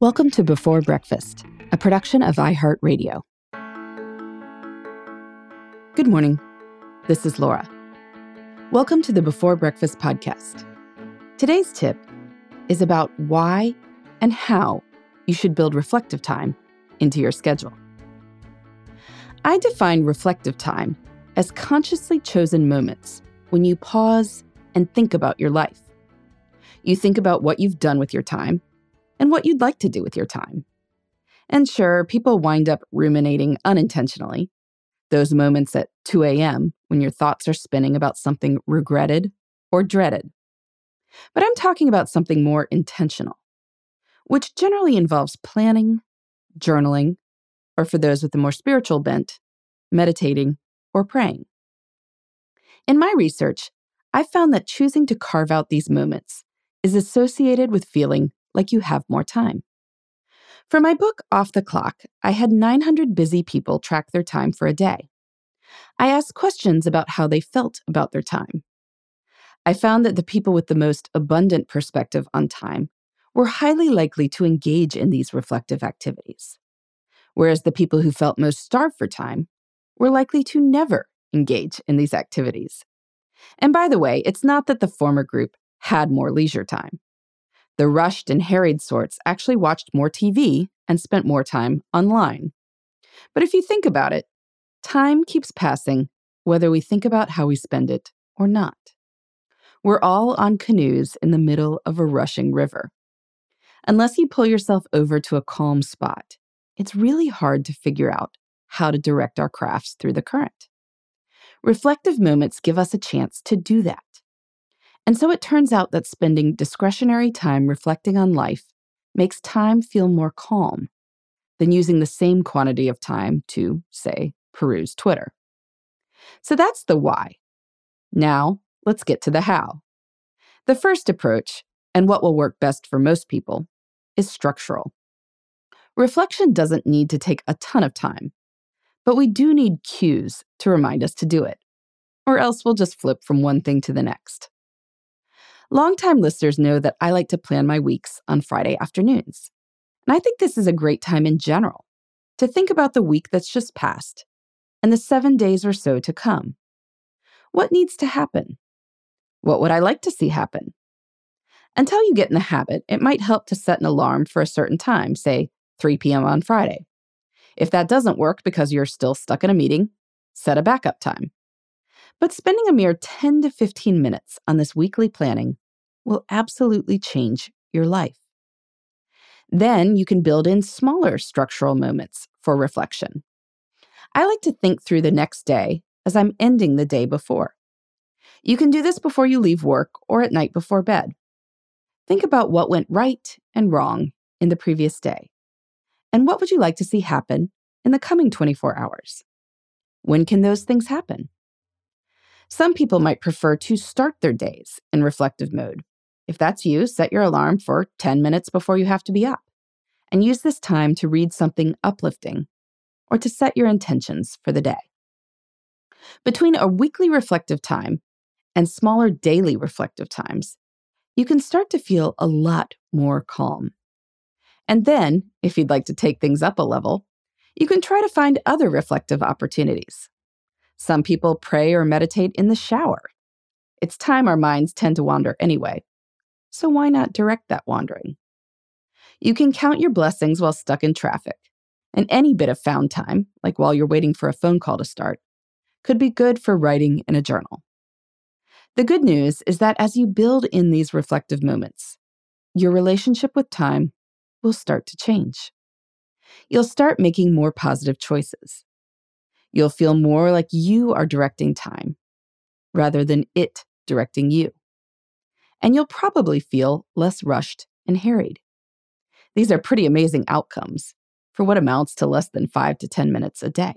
Welcome to Before Breakfast, a production of iHeartRadio. Good morning. This is Laura. Welcome to the Before Breakfast podcast. Today's tip is about why and how you should build reflective time into your schedule. I define reflective time as consciously chosen moments when you pause and think about your life. You think about what you've done with your time and what you'd like to do with your time. And sure, people wind up ruminating unintentionally. Those moments at 2 a.m. when your thoughts are spinning about something regretted or dreaded. But I'm talking about something more intentional, which generally involves planning, journaling, or for those with a more spiritual bent, meditating or praying. In my research, I found that choosing to carve out these moments is associated with feeling like you have more time. For my book, Off the Clock, I had 900 busy people track their time for a day. I asked questions about how they felt about their time. I found that the people with the most abundant perspective on time were highly likely to engage in these reflective activities, whereas the people who felt most starved for time were likely to never engage in these activities. And by the way, it's not that the former group had more leisure time. The rushed and harried sorts actually watched more TV and spent more time online. But if you think about it, time keeps passing whether we think about how we spend it or not. We're all on canoes in the middle of a rushing river. Unless you pull yourself over to a calm spot, it's really hard to figure out how to direct our crafts through the current. Reflective moments give us a chance to do that. And so it turns out that spending discretionary time reflecting on life makes time feel more calm than using the same quantity of time to, say, peruse Twitter. So that's the why. Now, let's get to the how. The first approach, and what will work best for most people, is structural. Reflection doesn't need to take a ton of time, but we do need cues to remind us to do it, or else we'll just flip from one thing to the next. Longtime listeners know that I like to plan my weeks on Friday afternoons. And I think this is a great time in general to think about the week that's just passed and the seven days or so to come. What needs to happen? What would I like to see happen? Until you get in the habit, it might help to set an alarm for a certain time, say 3 p.m. on Friday. If that doesn't work because you're still stuck in a meeting, set a backup time. But spending a mere 10 to 15 minutes on this weekly planning will absolutely change your life. Then you can build in smaller structural moments for reflection. I like to think through the next day as I'm ending the day before. You can do this before you leave work or at night before bed. Think about what went right and wrong in the previous day. And what would you like to see happen in the coming 24 hours? When can those things happen? Some people might prefer to start their days in reflective mode. If that's you, set your alarm for 10 minutes before you have to be up and use this time to read something uplifting or to set your intentions for the day. Between a weekly reflective time and smaller daily reflective times, you can start to feel a lot more calm. And then, if you'd like to take things up a level, you can try to find other reflective opportunities. Some people pray or meditate in the shower. It's time our minds tend to wander anyway. So why not direct that wandering? You can count your blessings while stuck in traffic. And any bit of found time, like while you're waiting for a phone call to start, could be good for writing in a journal. The good news is that as you build in these reflective moments, your relationship with time will start to change. You'll start making more positive choices. You'll feel more like you are directing time rather than it directing you. And you'll probably feel less rushed and harried. These are pretty amazing outcomes for what amounts to less than five to 10 minutes a day.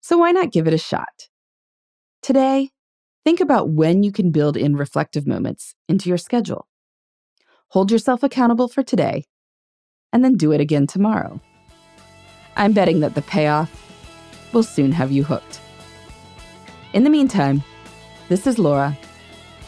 So why not give it a shot? Today, think about when you can build in reflective moments into your schedule. Hold yourself accountable for today, and then do it again tomorrow. I'm betting that the payoff will soon have you hooked. In the meantime, this is Laura.